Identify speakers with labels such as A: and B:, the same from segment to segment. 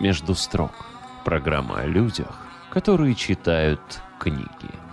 A: «Между строк» – программа о людях, которые читают книги.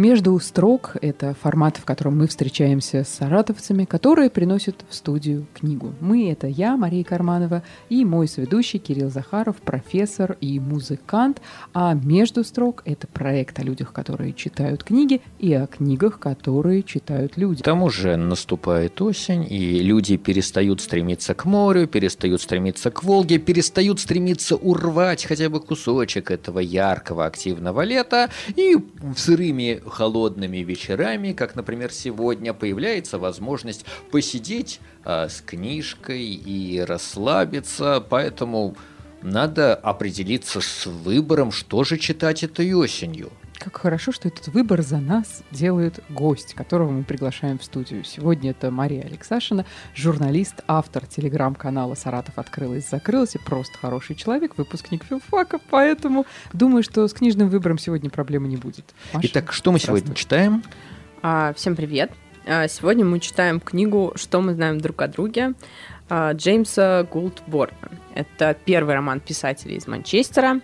B: Между строк – это формат, в котором мы встречаемся с саратовцами, которые приносят в студию книгу. Мы – это я, Мария Карманова, и мой соведущий Кирилл Захаров, профессор и музыкант. А «Между строк» – это проект о людях, которые читают книги, и о книгах, которые читают люди.
C: К тому же наступает осень, и люди перестают стремиться к морю, перестают стремиться к Волге, перестают стремиться урвать хотя бы кусочек этого яркого активного лета, и сырыми холодными вечерами, как, например, сегодня, появляется возможность посидеть а, с книжкой и расслабиться, поэтому надо определиться с выбором, что же читать этой осенью.
B: Как хорошо, что этот выбор за нас делает гость, которого мы приглашаем в студию. Сегодня это Мария Алексашина, журналист, автор телеграм-канала «Саратов открылась, закрылась» и просто хороший человек, выпускник филфака, поэтому думаю, что с книжным выбором сегодня проблемы не будет.
C: Маша, Итак, что мы сегодня читаем?
D: А, всем привет. А, сегодня мы читаем книгу «Что мы знаем друг о друге» а, Джеймса Гулдборна. Это первый роман писателя из Манчестера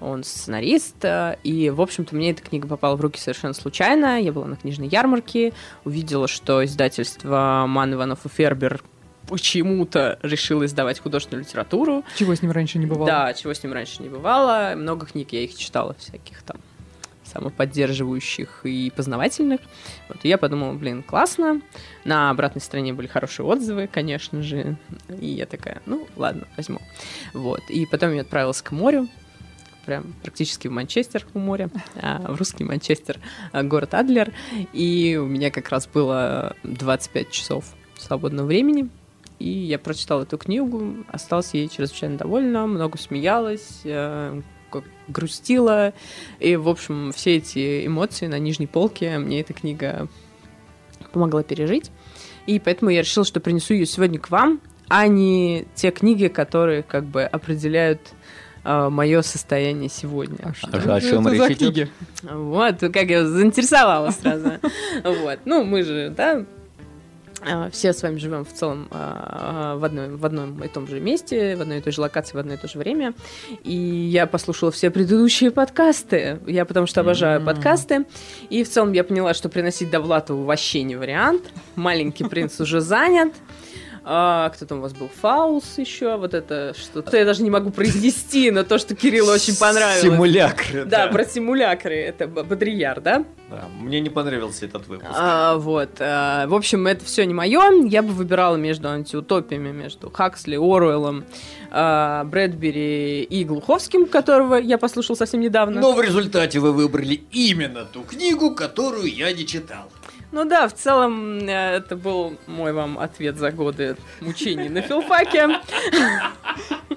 D: он сценарист, э, и, в общем-то, мне эта книга попала в руки совершенно случайно. Я была на книжной ярмарке, увидела, что издательство Ман Иванов и Фербер почему-то решил издавать художественную литературу.
B: Чего с ним раньше не бывало.
D: Да, чего с ним раньше не бывало. Много книг я их читала, всяких там самоподдерживающих и познавательных. Вот, и я подумала, блин, классно. На обратной стороне были хорошие отзывы, конечно же. И я такая, ну, ладно, возьму. Вот. И потом я отправилась к морю, прям практически в Манчестер у моря, а в русский Манчестер, а, город Адлер. И у меня как раз было 25 часов свободного времени. И я прочитала эту книгу, осталась ей чрезвычайно довольна, много смеялась, э, грустила. И, в общем, все эти эмоции на нижней полке мне эта книга помогла пережить. И поэтому я решила, что принесу ее сегодня к вам, а не те книги, которые как бы определяют а, мое состояние сегодня.
C: А, что а о чем речь идет?
D: Вот, как я заинтересовала сразу. Вот, ну мы же, да, а, все с вами живем в целом в, одном, в одном и том же месте, в одной и той же локации, в одно и то же время. И я послушала все предыдущие подкасты. Я потому что обожаю mm-hmm. подкасты. И в целом я поняла, что приносить Довлатову вообще не вариант. Маленький принц уже занят. А, кто там у вас был? Фаус еще, вот это что-то. Я даже не могу произнести, но то, что Кириллу очень понравилось.
C: Симулякры.
D: Да, да. про симулякры. Это Бодрияр, да?
C: Да, мне не понравился этот выпуск.
D: А, вот. А, в общем, это все не мое. Я бы выбирала между антиутопиями, между Хаксли, Оруэллом, а, Брэдбери и Глуховским, которого я послушал совсем недавно.
C: Но в результате вы выбрали именно ту книгу, которую я не читал.
D: Ну да, в целом э, это был мой вам ответ за годы мучений на филфаке.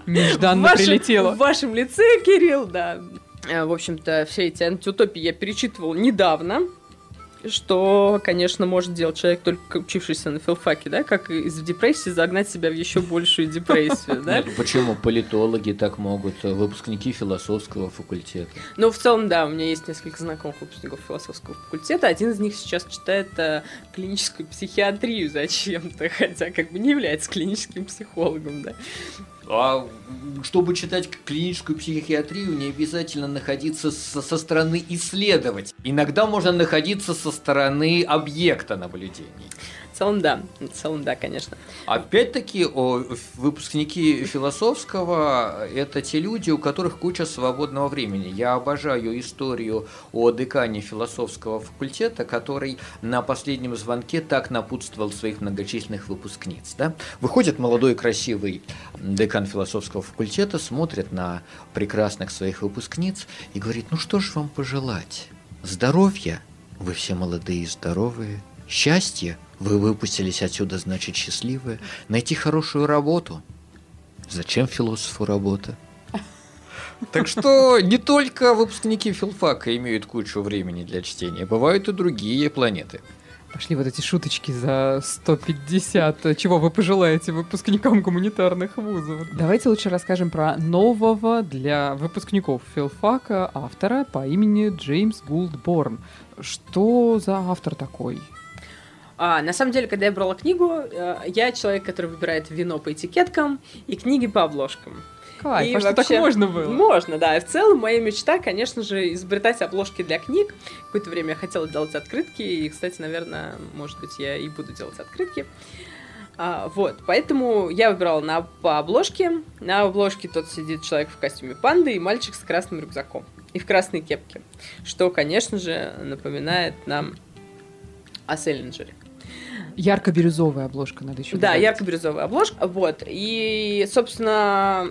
B: Нежданно прилетело.
D: В вашем лице, Кирилл, да. Э, в общем-то, все эти антиутопии я перечитывал недавно что, конечно, может делать человек, только учившийся на филфаке, да, как из депрессии загнать себя в еще большую депрессию, да?
C: Почему политологи так могут, э, выпускники философского факультета?
D: Ну, в целом, да, у меня есть несколько знакомых выпускников философского факультета, один из них сейчас читает э, клиническую психиатрию зачем-то, хотя как бы не является клиническим психологом, да.
C: А чтобы читать клиническую психиатрию, не обязательно находиться со, со стороны исследовать. Иногда можно находиться со стороны объекта наблюдений
D: целом, да. В целом, да, конечно.
C: Опять-таки, выпускники философского – это те люди, у которых куча свободного времени. Я обожаю историю о декане философского факультета, который на последнем звонке так напутствовал своих многочисленных выпускниц. Да? Выходит молодой красивый декан философского факультета, смотрит на прекрасных своих выпускниц и говорит, ну что же вам пожелать? Здоровья? Вы все молодые и здоровые. Счастья? Вы выпустились отсюда, значит, счастливые. Найти хорошую работу. Зачем философу работа? Так что не только выпускники филфака имеют кучу времени для чтения, бывают и другие планеты.
B: Пошли вот эти шуточки за 150. Чего вы пожелаете выпускникам гуманитарных вузов? Давайте лучше расскажем про нового для выпускников филфака автора по имени Джеймс Гулдборн. Что за автор такой?
D: А, на самом деле, когда я брала книгу, э, я человек, который выбирает вино по этикеткам и книги по обложкам.
B: Кайф,
D: И
B: а что так
D: вообще-
B: можно было?
D: Можно, да. И в целом моя мечта, конечно же, изобретать обложки для книг. Какое-то время я хотела делать открытки, и, кстати, наверное, может быть, я и буду делать открытки. А, вот, поэтому я выбирала на, по обложке. На обложке тот сидит человек в костюме панды и мальчик с красным рюкзаком. И в красной кепке. Что, конечно же, напоминает нам о Селлинджере.
B: Ярко-бирюзовая обложка надо еще
D: Да, ярко-бирюзовая обложка. Вот. И, собственно,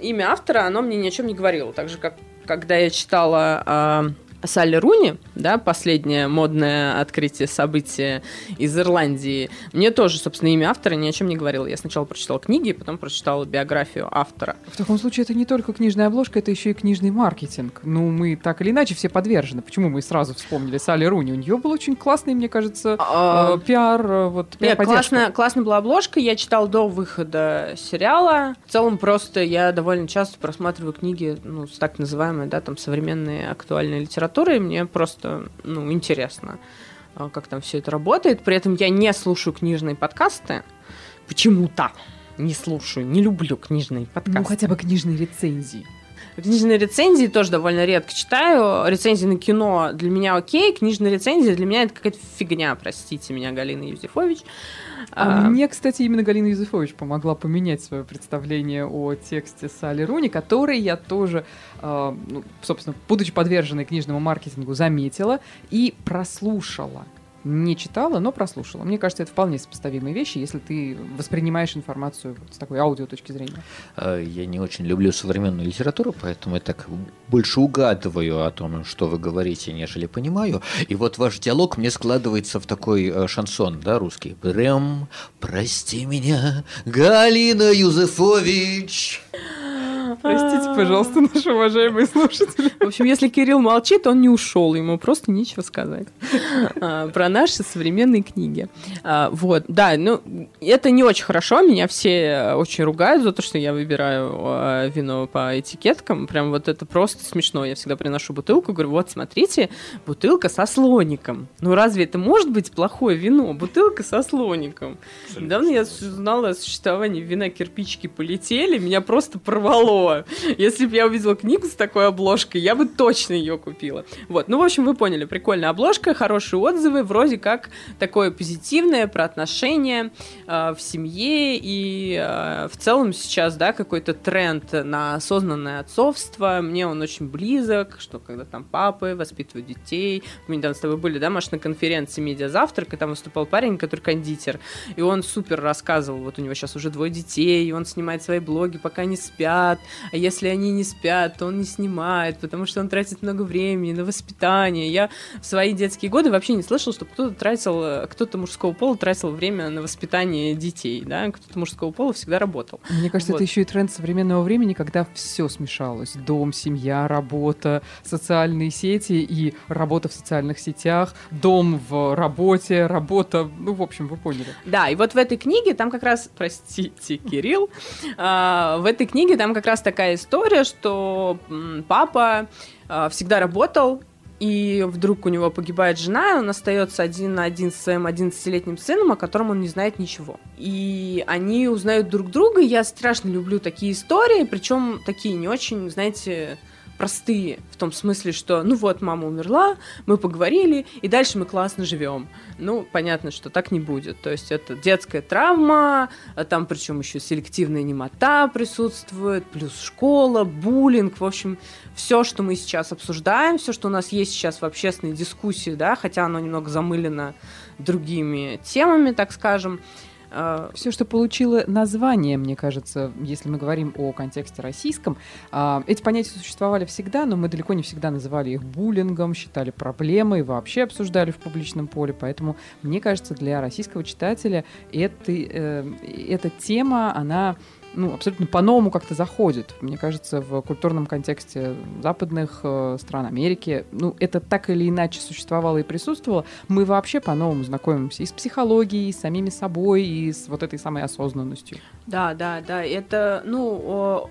D: имя автора, оно мне ни о чем не говорило. Так же, как когда я читала а, Салли Руни, да, последнее модное открытие события из Ирландии, мне тоже, собственно, имя автора ни о чем не говорило. Я сначала прочитала книги, потом прочитала биографию автора.
B: В таком случае это не только книжная обложка, это еще и книжный маркетинг. Ну, мы так или иначе все подвержены. Почему мы сразу вспомнили Салли Руни? У нее был очень классный, мне кажется,
D: А,
B: э, пиар, э, вот,
D: Нет,
B: пиар-поддержка.
D: классная, классная была обложка, я читала до выхода сериала. В целом просто я довольно часто просматриваю книги, ну, так называемой, да, там, современной актуальной литературой. Мне просто, ну, интересно, а, как там все это работает. При этом я не слушаю книжные подкасты. Почему-то не слушаю, не люблю книжные подкасты.
B: Ну, хотя бы книжные рецензии.
D: Книжные рецензии тоже довольно редко читаю. Рецензии на кино для меня окей, книжные рецензии для меня это какая-то фигня, простите меня, Галина Юзефович.
B: А
D: А,
B: Мне, кстати, именно Галина Юзефович помогла поменять свое представление о тексте Салли Руни, который я тоже, э, ну, собственно, будучи подверженной книжному маркетингу, заметила и прослушала. Не читала, но прослушала. Мне кажется, это вполне сопоставимые вещи, если ты воспринимаешь информацию вот с такой аудио точки зрения.
C: Э, Я не очень люблю современную литературу, поэтому я так больше угадываю о том, что вы говорите, нежели понимаю. И вот ваш диалог мне складывается в такой э, шансон, да, русский. Прям, прости меня, Галина Юзефович.
B: Простите, пожалуйста, наши уважаемые слушатели.
D: В общем, если Кирилл молчит, он не ушел, ему просто нечего сказать а, про наши современные книги. А, Вот, да, ну, это не очень хорошо, меня все очень ругают за то, что я выбираю а, вино по этикеткам, прям вот это просто смешно. Я всегда приношу бутылку, говорю, вот, смотрите, бутылка со слоником. Ну, разве это может быть плохое вино? Бутылка со слоником. Недавно я узнала о существовании вина «Кирпичики полетели», меня просто порвало. Если бы я увидела книгу с такой обложкой, я бы точно ее купила. Вот, ну, в общем, вы поняли, прикольная обложка, хорошие отзывы, вроде как такое позитивное про отношения э, в семье и э, в целом сейчас, да, какой-то тренд на осознанное отцовство. Мне он очень близок, что когда там папы воспитывают детей. Мы недавно с тобой были, да, Маш, на конференции «Медиазавтрак», и там выступал парень, который кондитер, и он супер рассказывал, вот у него сейчас уже двое детей, и он снимает свои блоги, пока не спят, а если они не спят, то он не снимает, потому что он тратит много времени на воспитание. Я в свои детские годы вообще не слышал, чтобы кто-то тратил, кто-то мужского пола тратил время на воспитание детей, да, кто-то мужского пола всегда работал.
B: Мне кажется,
D: Вот.
B: это еще и тренд современного времени, когда все смешалось. Дом, семья, работа, социальные сети и работа в социальных сетях, дом в работе, работа, ну, в общем, вы поняли.
D: Да, и вот в этой книге там как раз, простите, Кирилл, а, в этой книге там как раз такая история, что папа а, всегда работал, и вдруг у него погибает жена, и он остается один на один с своим 11-летним сыном, о котором он не знает ничего. И они узнают друг друга, я страшно люблю такие истории, причем такие не очень, знаете, простые, в том смысле, что, ну вот, мама умерла, мы поговорили, и дальше мы классно живем. Ну, понятно, что так не будет. То есть это детская травма, а там причем еще селективная немота присутствует, плюс школа, буллинг, в общем, все, что мы сейчас обсуждаем, все, что у нас есть сейчас в общественной дискуссии, да, хотя оно немного замылено другими темами, так скажем,
B: Все, что получило название, мне кажется, если мы говорим о контексте российском, а, эти понятия существовали всегда, но мы далеко не всегда называли их буллингом, считали проблемой, вообще обсуждали в публичном поле. Поэтому, мне кажется, для российского читателя это, э, эта тема, она ну, абсолютно по-новому как-то заходит. Мне кажется, в культурном контексте западных э, стран Америки, ну, это так или иначе существовало и присутствовало. Мы вообще по-новому знакомимся и с психологией, и с самими собой, и с вот этой самой осознанностью.
D: Да, да, да. Это, ну,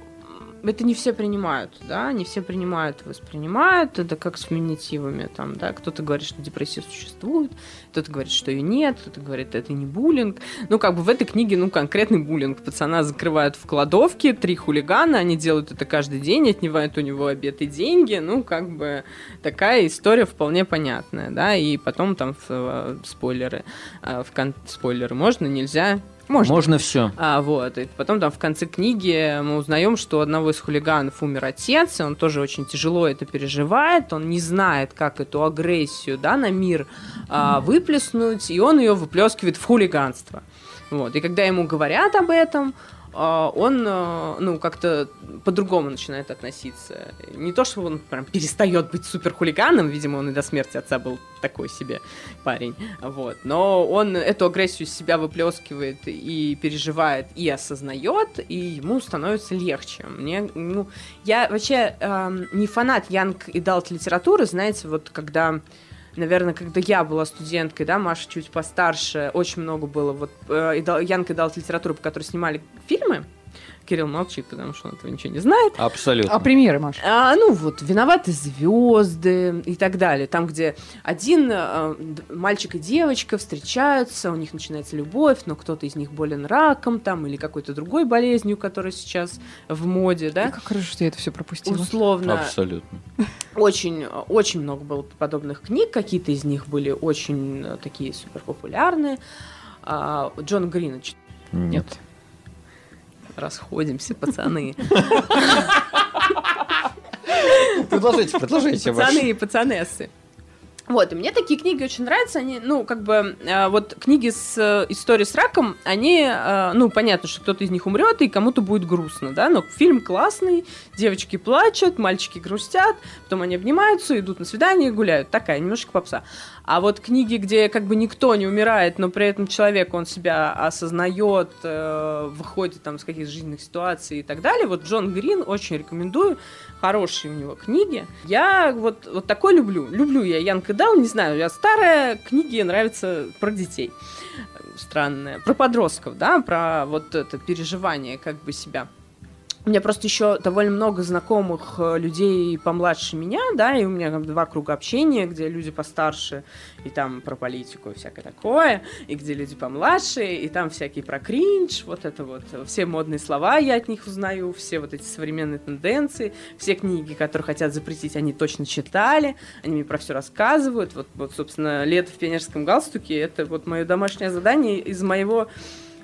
D: это не все принимают, да, не все принимают, воспринимают, это как с феминитивами, там, да, кто-то говорит, что депрессия существует, кто-то говорит, что ее нет, кто-то говорит, это не буллинг, ну, как бы в этой книге, ну, конкретный буллинг, пацана закрывают в кладовке, три хулигана, они делают это каждый день, отнимают у него обед и деньги, ну, как бы такая история вполне понятная, да, и потом там в, э, спойлеры, э, в кон... спойлеры можно, нельзя,
C: можно. Можно все.
D: А, вот. И потом там в конце книги мы узнаем, что у одного из хулиганов умер отец, и он тоже очень тяжело это переживает, он не знает, как эту агрессию да, на мир а, выплеснуть, и он ее выплескивает в хулиганство. Вот. И когда ему говорят об этом, он, а, ну, как-то по-другому начинает относиться. Не то, что он прям перестает быть супер хулиганом, видимо, он и до смерти отца был такой себе парень, вот. Но он эту агрессию из себя выплескивает и переживает, и осознает, и ему становится легче. Мне, ну, я вообще э, не фанат Янг и Далт литературы, знаете, вот когда наверное, когда я была студенткой, да, Маша чуть постарше, очень много было вот э, Янка дал литературу, по которой снимали фильмы. Кирилл молчит, потому что он этого ничего не знает.
C: Абсолютно.
B: А примеры, Маша?
D: А, ну вот, виноваты звезды и так далее. Там, где один а, мальчик и девочка встречаются, у них начинается любовь, но кто-то из них болен раком там или какой-то другой болезнью, которая сейчас в моде, да? И
B: как хорошо, что я это все пропустила.
D: Условно.
C: Абсолютно.
D: Очень, очень много было подобных книг, какие-то из них были очень э, такие супер популярные. А, Джон Гринч.
C: Нет
D: расходимся, пацаны.
C: Продолжайте, продолжайте.
D: Пацаны и пацанессы. Вот, и мне такие книги очень нравятся, они, ну, как бы, э, вот книги с э, историей с раком, они, э, ну, понятно, что кто-то из них умрет, и кому-то будет грустно, да, но фильм классный, девочки плачут, мальчики грустят, потом они обнимаются, идут на свидание гуляют, такая, немножко попса. А вот книги, где как бы никто не умирает, но при этом человек, он себя осознает, э, выходит там с каких-то жизненных ситуаций и так далее, вот Джон Грин очень рекомендую, хорошие у него книги. Я вот, вот такой люблю. Люблю я Янка Дал, не знаю, я старая, книги нравятся про детей. Странные. Про подростков, да, про вот это переживание как бы себя. У меня просто еще довольно много знакомых э, людей помладше меня, да, и у меня там два круга общения, где люди постарше, и там про политику и всякое такое, и где люди помладше, и там всякие про кринж, вот это вот, все модные слова я от них узнаю, все вот эти современные тенденции, все книги, которые хотят запретить, они точно читали, они мне про все рассказывают, вот, вот собственно, «Лето в пионерском галстуке» — это вот мое домашнее задание из моего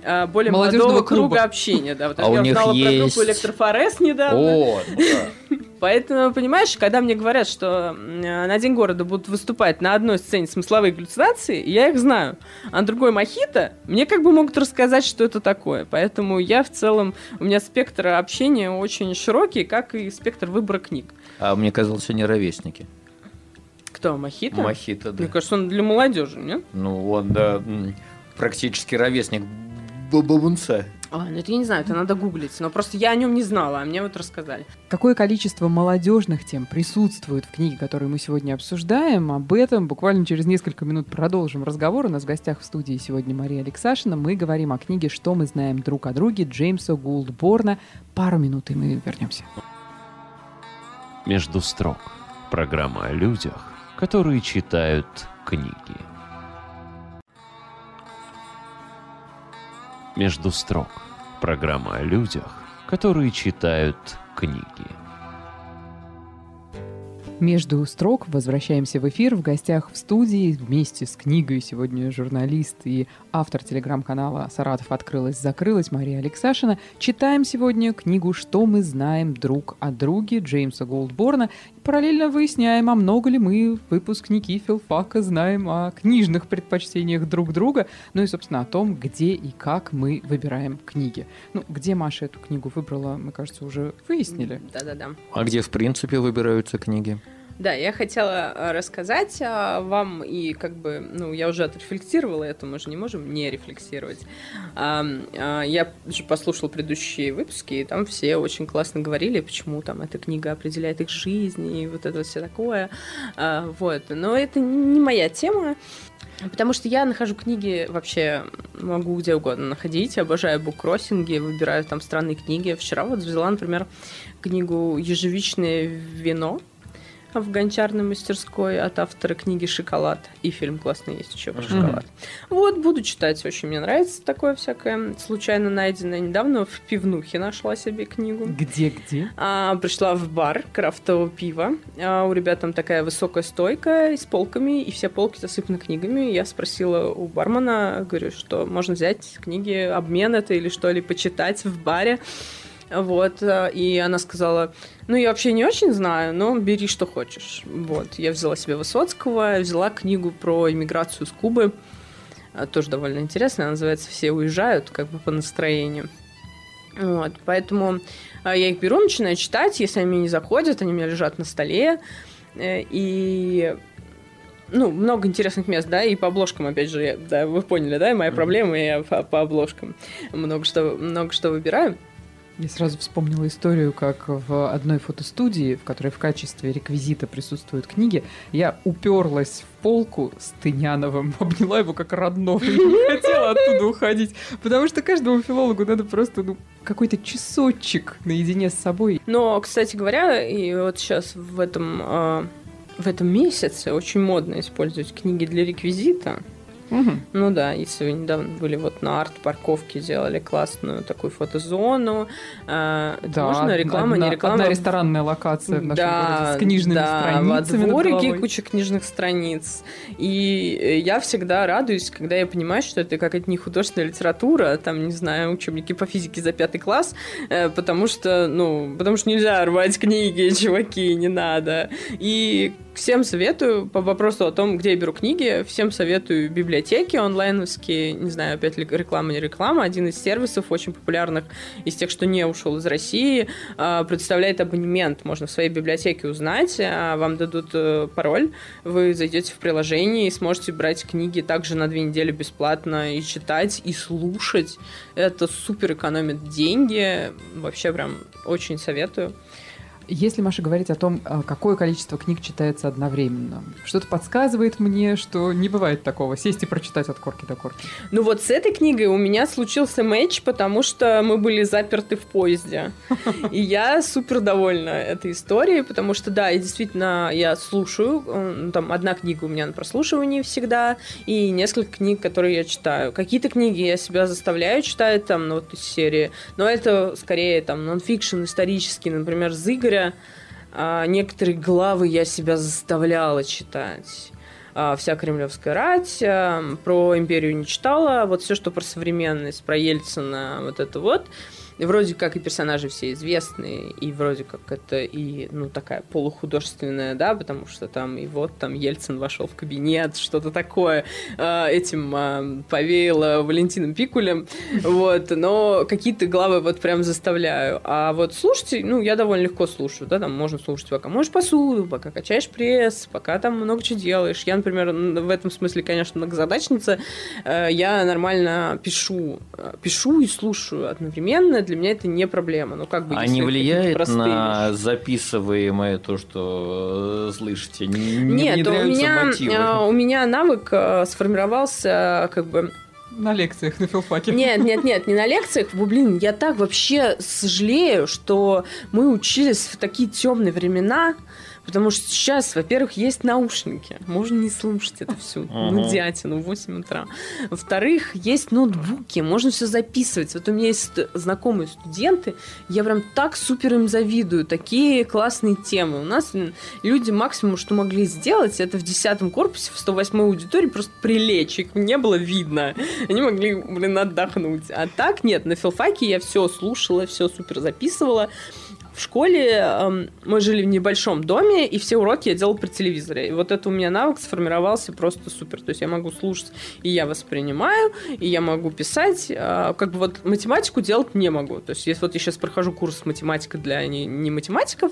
D: а, более молодого клуба. круга общения. Да. Вот
C: а я узнала есть...
D: про группу Электрофорез недавно.
C: О, да.
D: Поэтому, понимаешь, когда мне говорят, что на День города будут выступать на одной сцене смысловые галлюцинации, я их знаю. А на другой мохито, мне как бы могут рассказать, что это такое. Поэтому я в целом, у меня спектр общения очень широкий, как и спектр выбора книг.
C: А мне казалось, они ровесники.
D: Кто, Мохито?
C: Мохито, да.
D: Мне кажется, он для молодежи, нет?
C: Ну, он, да, практически ровесник бабунца.
D: А, ну это я не знаю, это надо гуглить. Но просто я о нем не знала, а мне вот рассказали.
B: Какое количество молодежных тем присутствует в книге, которую мы сегодня обсуждаем? Об этом буквально через несколько минут продолжим разговор. У нас в гостях в студии сегодня Мария Алексашина. Мы говорим о книге «Что мы знаем друг о друге» Джеймса Гулдборна. Пару минут, и мы вернемся.
A: Между строк. Программа о людях, которые читают книги. «Между строк» – программа о людях, которые читают книги.
B: Между строк возвращаемся в эфир. В гостях в студии вместе с книгой сегодня журналист и автор телеграм-канала «Саратов открылась, закрылась» Мария Алексашина. Читаем сегодня книгу «Что мы знаем друг о друге» Джеймса Голдборна. Параллельно выясняем, а много ли мы, выпускники филфака, знаем о книжных предпочтениях друг друга, ну и, собственно, о том, где и как мы выбираем книги. Ну, где Маша эту книгу выбрала, мы, кажется, уже выяснили.
D: Да-да-да.
C: А где, в принципе, выбираются книги?
D: Да, я хотела э, рассказать а, вам, и как бы, ну, я уже отрефлексировала это, мы же не можем не рефлексировать. А, я же послушала предыдущие выпуски, и там все очень классно говорили, почему там эта книга определяет их жизнь, и вот это все такое. А, вот, но это не моя тема. Потому что я нахожу книги вообще могу где угодно находить. Обожаю буккроссинги, выбираю там странные книги. Вчера вот взяла, например, книгу «Ежевичное вино» в гончарной мастерской от автора книги «Шоколад». И фильм классный есть еще про шоколад. Вот, буду читать. Очень мне нравится такое всякое случайно найденное. Недавно в пивнухе нашла себе книгу.
B: Где-где?
D: А, пришла в бар крафтового пива. А, у ребят там такая высокая стойка с полками, и все полки засыпаны книгами. Я спросила у бармена, говорю, что можно взять книги, обмен это или что, ли почитать в баре. Вот, э, и она сказала, ну, я вообще не очень знаю, но бери, что хочешь. Вот, я взяла себе Высоцкого, взяла книгу про иммиграцию с Кубы, э, тоже довольно интересная, она называется «Все уезжают», как бы по настроению. Вот, поэтому э, я их беру, начинаю читать, если они мне не заходят, они у меня лежат на столе, и ну, много интересных мест, да, и по обложкам, опять же, я, да, вы поняли, да, моя проблема, я по, по обложкам много что, много что выбираю.
B: Я сразу вспомнила историю, как в одной фотостудии, в которой в качестве реквизита присутствуют книги, я уперлась в полку с Тыняновым, обняла его как родного и не хотела оттуда уходить. Потому что каждому филологу надо просто ну, какой-то часочек наедине с собой.
D: Но, кстати говоря, и вот сейчас в этом, э, в этом месяце очень модно использовать книги для реквизита.
B: Угу.
D: Ну да, если вы недавно были вот на арт-парковке, делали классную такую фотозону. Э,
B: Да,
D: можно реклама,
B: одна,
D: не реклама?
B: одна ресторанная локация в нашем
D: да,
B: городе с книжными
D: да,
B: страницами.
D: во дворике куча книжных страниц. И э, я всегда радуюсь, когда я понимаю, что это какая-то не художественная литература, а там, не знаю, учебники по физике за пятый класс, э, потому что, ну, потому что нельзя рвать книги, чуваки, не надо. И всем советую по вопросу о том, где я беру книги, всем советую библиотеки онлайновские, не знаю, опять ли реклама, не реклама, один из сервисов очень популярных из тех, что не ушел из России, э, представляет абонемент. Можно в своей библиотеке узнать, а вам дадут э, пароль, вы зайдете в приложение и сможете брать книги также на две недели бесплатно и читать, и слушать. Это супер экономит деньги. Вообще прям очень советую.
B: Если Маша говорить о том, а, какое количество книг читается одновременно, что-то подсказывает мне, что не бывает такого, сесть и прочитать от корки до корки.
D: Ну вот с этой книгой у меня случился матч, потому что мы были заперты в поезде. И я супер довольна этой историей, потому что, да, и действительно, я слушаю. э, Там одна книга у меня на прослушивании всегда, и несколько книг, которые я читаю. Какие-то книги я себя заставляю читать, там, ну, вот из серии, но это скорее там нонфикшн исторический, например, с Игоря. А некоторые главы я себя заставляла читать а, вся кремлевская рать, а, про империю не читала, вот все, что про современность, про Ельцина, вот это вот. Вроде как и персонажи все известные, и вроде как это и, ну, такая полухудожественная, да, потому что там и вот там Ельцин вошел в кабинет, что-то такое а, этим а, повеяло Валентином Пикулем, вот, но какие-то главы вот прям заставляю. А вот слушайте, ну, я довольно легко слушаю, да, там можно слушать, пока моешь посуду, пока качаешь пресс, пока там много чего делаешь. Я, например, в этом смысле, конечно, многозадачница, Э, я нормально пишу, э, пишу и слушаю одновременно, для меня это не проблема. Ну, как бы,
C: А не влияет
D: простые
C: на
D: вещи.
C: записываемое то, что э, слышите? Не, не
D: Нет, у меня,
C: мотивы?
D: э, у меня навык э, сформировался как бы
B: На лекциях на филфаке.
D: Нет, нет, нет, не на лекциях. Блин, я так вообще сожалею, что мы учились в такие темные времена, потому что сейчас, во-первых, есть наушники, можно не слушать это все, ну,
C: Ага.
D: дятину, в 8 утра. Во-вторых, есть ноутбуки, можно все записывать. Вот у меня есть ст- знакомые студенты, я прям так супер им завидую, такие классные темы. У нас люди максимум, что могли сделать, это в 10 корпусе, в 108 аудитории просто прилечь, их не было видно. Они могли, блин, отдохнуть. А так нет, на филфаке я все слушала, все супер записывала. В школе эм, мы жили в небольшом доме, и все уроки я делала при телевизоре. И вот это у меня навык сформировался просто супер. То есть я могу слушать, и я воспринимаю, и я могу писать. А, как бы вот математику делать не могу. То есть если вот я сейчас прохожу курс математика для не, не математиков,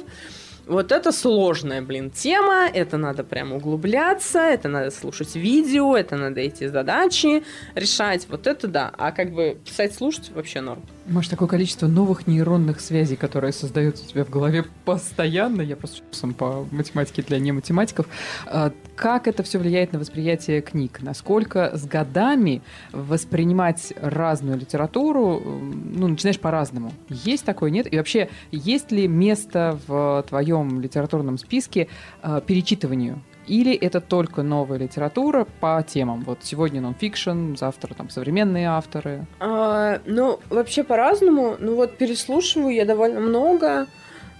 D: вот это сложная, блин, тема, это надо прям углубляться, это надо слушать видео, это надо эти задачи решать, вот это да. А как бы писать, слушать вообще норм.
B: Может, такое количество новых нейронных связей, которые создаются у тебя в голове постоянно. Я просто сам по математике для нематематиков. А, как это все влияет на восприятие книг? Насколько с годами воспринимать разную литературу, ну, начинаешь по-разному? Есть такое, нет? И вообще, есть ли место в твоем литературном списке а, перечитыванию? Или это только новая литература по темам? Вот сегодня нонфикшн, завтра там современные авторы.
D: А, ну, вообще по-разному. Ну вот переслушиваю я довольно много.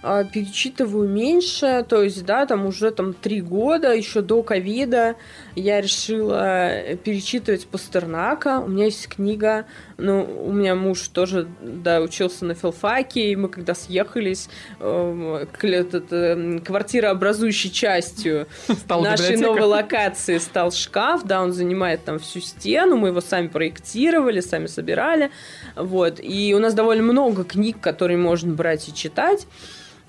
D: А, перечитываю меньше, то есть, да, там уже там три года, еще до ковида, я решила перечитывать Пастернака. У меня есть книга, ну, у меня муж тоже, да, учился на филфаке, и мы когда съехались, э, э, квартирообразующей частью стал нашей библиотека. новой локации стал шкаф, да, он занимает там всю стену, мы его сами проектировали, сами собирали, вот, и у нас довольно много книг, которые можно брать и читать,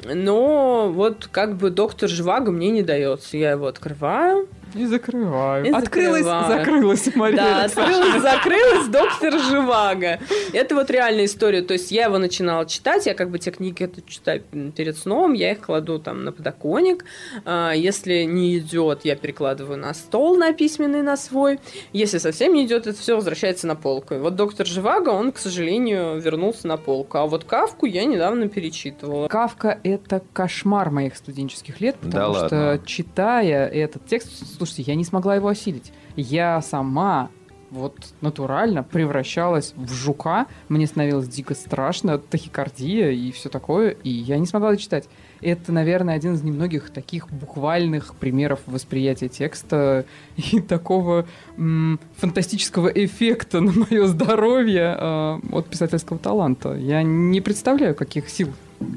D: но вот как бы доктор Живаго мне не дается. Я его открываю,
B: и закрываю. И открылась, закрываю. закрылась, Мария.
D: Да, открылась, закрылась, доктор Живаго. Это вот реальная история. То есть я его начинала читать, я как бы те книги это читаю перед сном, я их кладу там на подоконник. А, если не идет, я перекладываю на стол на письменный, на свой. Если совсем не идет, это все возвращается на полку. И вот доктор Живаго, он, к сожалению, вернулся на полку. А вот Кавку я недавно перечитывала.
B: Кавка — это кошмар моих студенческих лет, потому да что, ладно. читая этот текст, слушайте, я не смогла его осилить. Я сама вот натурально превращалась в жука. Мне становилось дико страшно, тахикардия и все такое, и я не смогла это читать. Это, наверное, один из немногих таких буквальных примеров восприятия текста и такого м, фантастического эффекта на мое здоровье э, от писательского таланта. Я не представляю, каких сил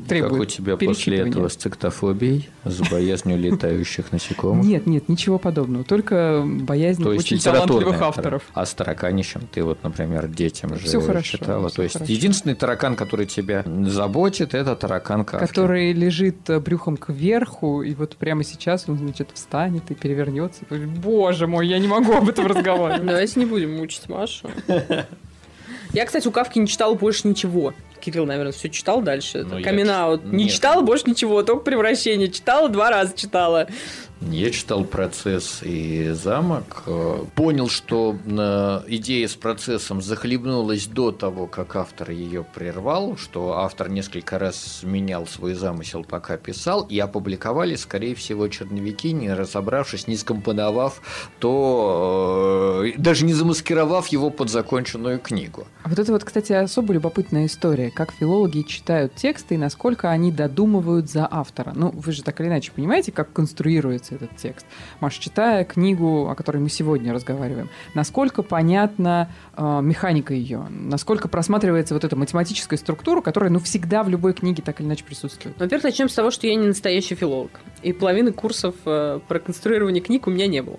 B: требует
C: Как у тебя после этого с циктофобией, с боязнью летающих насекомых?
B: Нет, нет, ничего подобного. Только боязнь То очень талантливых авторов.
C: А с тараканищем ты вот, например, детям же все хорошо, читала. Все То есть хорошо. единственный таракан, который тебя заботит, это таракан Кавки.
B: Который лежит э, брюхом кверху, и вот прямо сейчас он, значит, встанет и перевернется. Боже мой, я не могу об этом разговаривать.
D: Давайте не будем мучить Машу. Я, кстати, у Кавки не читала больше ничего. Кирилл, наверное, все читал дальше. Ну, камин Не читала больше ничего, только превращение. Читала два раза читала.
C: Я читал процесс и замок. Э, понял, что э, идея с процессом захлебнулась до того, как автор ее прервал, что автор несколько раз менял свой замысел, пока писал, и опубликовали, скорее всего, черновики, не разобравшись, не скомпоновав, то э, даже не замаскировав его под законченную книгу.
B: А вот это вот, кстати, особо любопытная история, как филологи читают тексты и насколько они додумывают за автора. Ну, вы же так или иначе понимаете, как конструируется этот текст. Маш, читая книгу, о которой мы сегодня разговариваем, насколько понятна э, механика ее, насколько просматривается вот эта математическая структура, которая, ну, всегда в любой книге так или иначе присутствует?
D: Во-первых, начнем с того, что я не настоящий филолог, и половины курсов э, про конструирование книг у меня не было.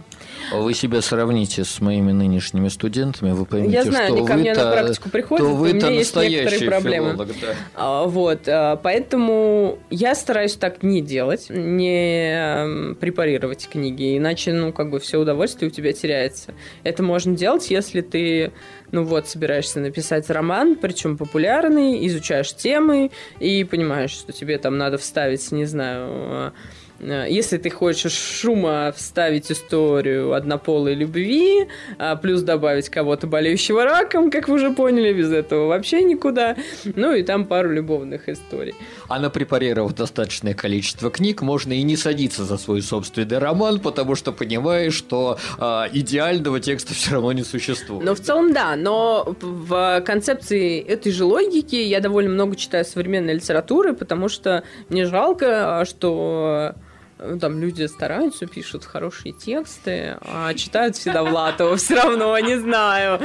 C: Вы себя сравните с моими нынешними студентами, вы поймете,
D: я знаю,
C: что
D: они ко мне на практику приходят, то
C: вы
D: у меня
C: есть некоторые
D: проблемы.
C: Филолог, да.
D: а, вот, а, поэтому я стараюсь так не делать, не преподавать препарировать книги, иначе, ну, как бы все удовольствие у тебя теряется. Это можно делать, если ты, ну вот, собираешься написать роман, причем популярный, изучаешь темы и понимаешь, что тебе там надо вставить, не знаю, Э, если ты хочешь шума вставить историю однополой любви, а плюс добавить кого-то болеющего раком, как вы уже поняли, без этого вообще никуда. Ну и там пару любовных историй.
C: А на препарировав достаточное количество книг, можно и не садиться за свой собственный роман, потому что понимаешь, что э, идеального текста все равно не существует.
D: Ну, в целом, да, но в концепции этой же логики я довольно много читаю современной литературы, потому что мне жалко, что ну, там люди стараются, пишут хорошие тексты, а читают всегда Влатова все равно, не знаю.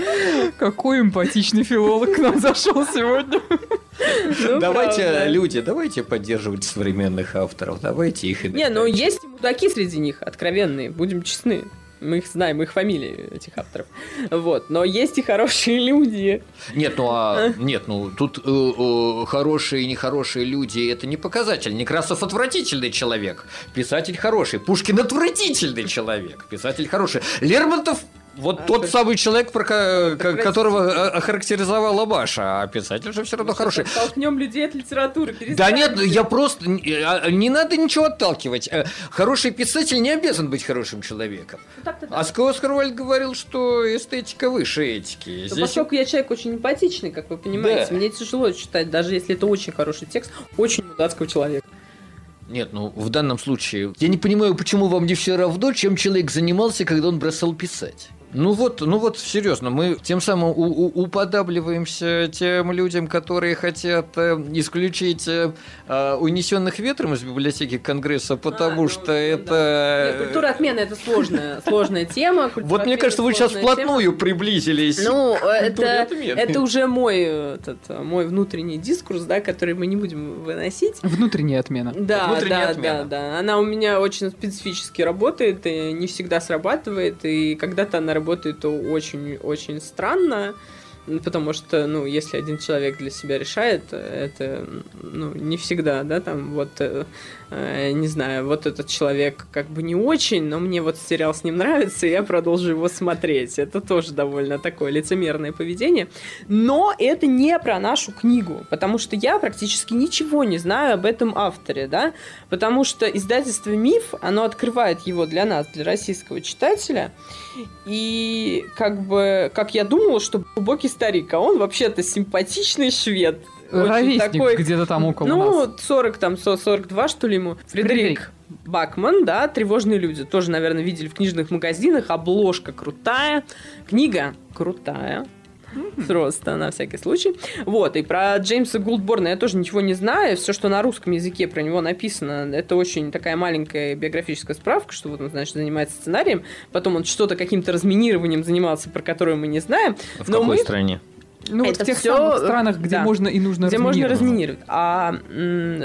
B: Какой эмпатичный филолог к нам зашел сегодня.
C: Ну, давайте, правда. люди, давайте поддерживать современных авторов, давайте их и
D: Не, ну есть мудаки среди них, откровенные, будем честны. Мы их знаем, их фамилии, этих авторов. Вот. Но есть и хорошие люди.
C: Нет, ну а нет, ну тут э, э, хорошие и нехорошие люди это не показатель. Некрасов отвратительный человек. Писатель хороший. Пушкин отвратительный человек. Писатель хороший. Лермонтов Вот
D: А,
C: тот
D: то-
C: самый человек, про ко-
D: Прекрати.
C: которого э, охарактеризовала Маша, а писатель же все равно хороший.
D: Толкнем людей от литературы.
C: Да нет, я просто... Не а, не надо ничего отталкивать. Э, Хороший писатель не обязан быть хорошим человеком.
D: Ну, да.
C: А Оскар Вальд говорил, что эстетика выше этики.
D: Но
C: Здесь-
D: поскольку я человек очень эмпатичный, как вы понимаете,
C: Да.
D: мне тяжело читать, даже если это очень хороший текст, очень мудацкого человека.
C: Нет, ну в данном случае я не понимаю, почему вам не все равно, чем человек занимался, когда он бросал писать. Ну вот, ну вот, серьезно, мы тем самым у- у- уподабливаемся тем людям, которые хотят э, исключить э, э, унесенных ветром из библиотеки Конгресса, потому
D: ну,
C: что
D: ну,
C: это.
D: Нет, культура отмены это сложная, сложная тема. культура
C: Вот мне кажется, вы сейчас вплотную приблизились.
D: Ну, это, это уже мой, этот, мой внутренний дискурс, да, который мы не будем выносить.
B: Внутренняя отмена.
D: Да,
C: Внутренняя
D: да,
C: отмена.
D: да, да. Она у меня очень специфически работает, и не всегда срабатывает, и когда-то она работает очень-очень странно, потому что, ну, если один человек для себя решает, это, ну, не всегда, да, там, вот, э, э, не знаю, вот этот человек как бы не очень, но мне вот сериал с ним нравится, и я продолжу его смотреть. Это тоже довольно такое лицемерное поведение. Но это не про нашу книгу, потому что я практически ничего не знаю об этом авторе, да, потому что издательство «Миф», оно открывает его для нас, для российского читателя, и как бы, как я думала, что глубокий старик, а он вообще-то симпатичный швед.
B: Ровесник
D: такой,
B: где-то там около
D: ну,
B: нас.
D: 40, там, 42, что ли ему. Фредерик,
B: Фредерик.
D: Бакман, да, «Тревожные люди». Тоже, наверное, видели в книжных магазинах. Обложка крутая. Книга крутая. Просто на всякий случай. Вот, и про Джеймса Гулдборна я тоже ничего не знаю. Все, что на русском языке про него написано, это очень такая маленькая биографическая справка, что вот он, значит, занимается сценарием. Потом он что-то каким-то разминированием занимался, про которое мы не знаем.
C: В
D: Но
C: какой
D: мы
C: стране?
B: Ну,
D: это
B: в тех
D: всё,
B: самых странах, где
D: да.
B: можно и нужно
D: где можно
B: разминировать.
D: А,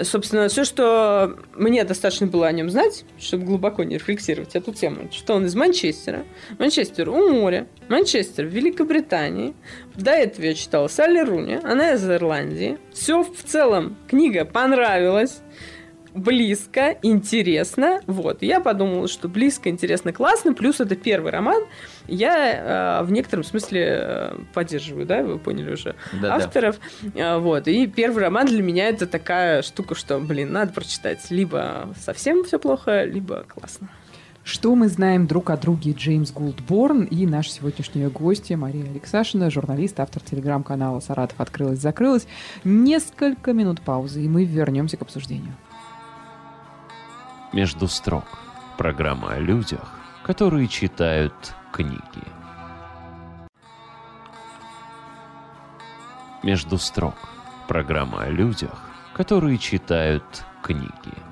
D: собственно, все, что мне достаточно было о нем знать, чтобы глубоко не рефлексировать эту тему, что он из Манчестера, Манчестер у моря, Манчестер в Великобритании. До этого я читала Салли Руни, она из Ирландии. Все в целом, книга понравилась близко, интересно. Вот. Я подумала, что близко, интересно, классно. Плюс это первый роман. Я э, в некотором смысле э, поддерживаю, да, вы поняли уже,
C: Да-да.
D: авторов. А, Вот. И первый роман для меня это такая штука, что, блин, надо прочитать. Либо совсем все плохо, либо классно.
B: Что мы знаем друг о друге Джеймс Гулдборн и наша сегодняшняя гостья Мария Алексашина, журналист, автор телеграм-канала «Саратов открылась-закрылась». Несколько минут паузы, и мы вернемся к обсуждению.
A: Между строк. Программа о людях, которые читают книги. Между строк. Программа о людях, которые читают книги.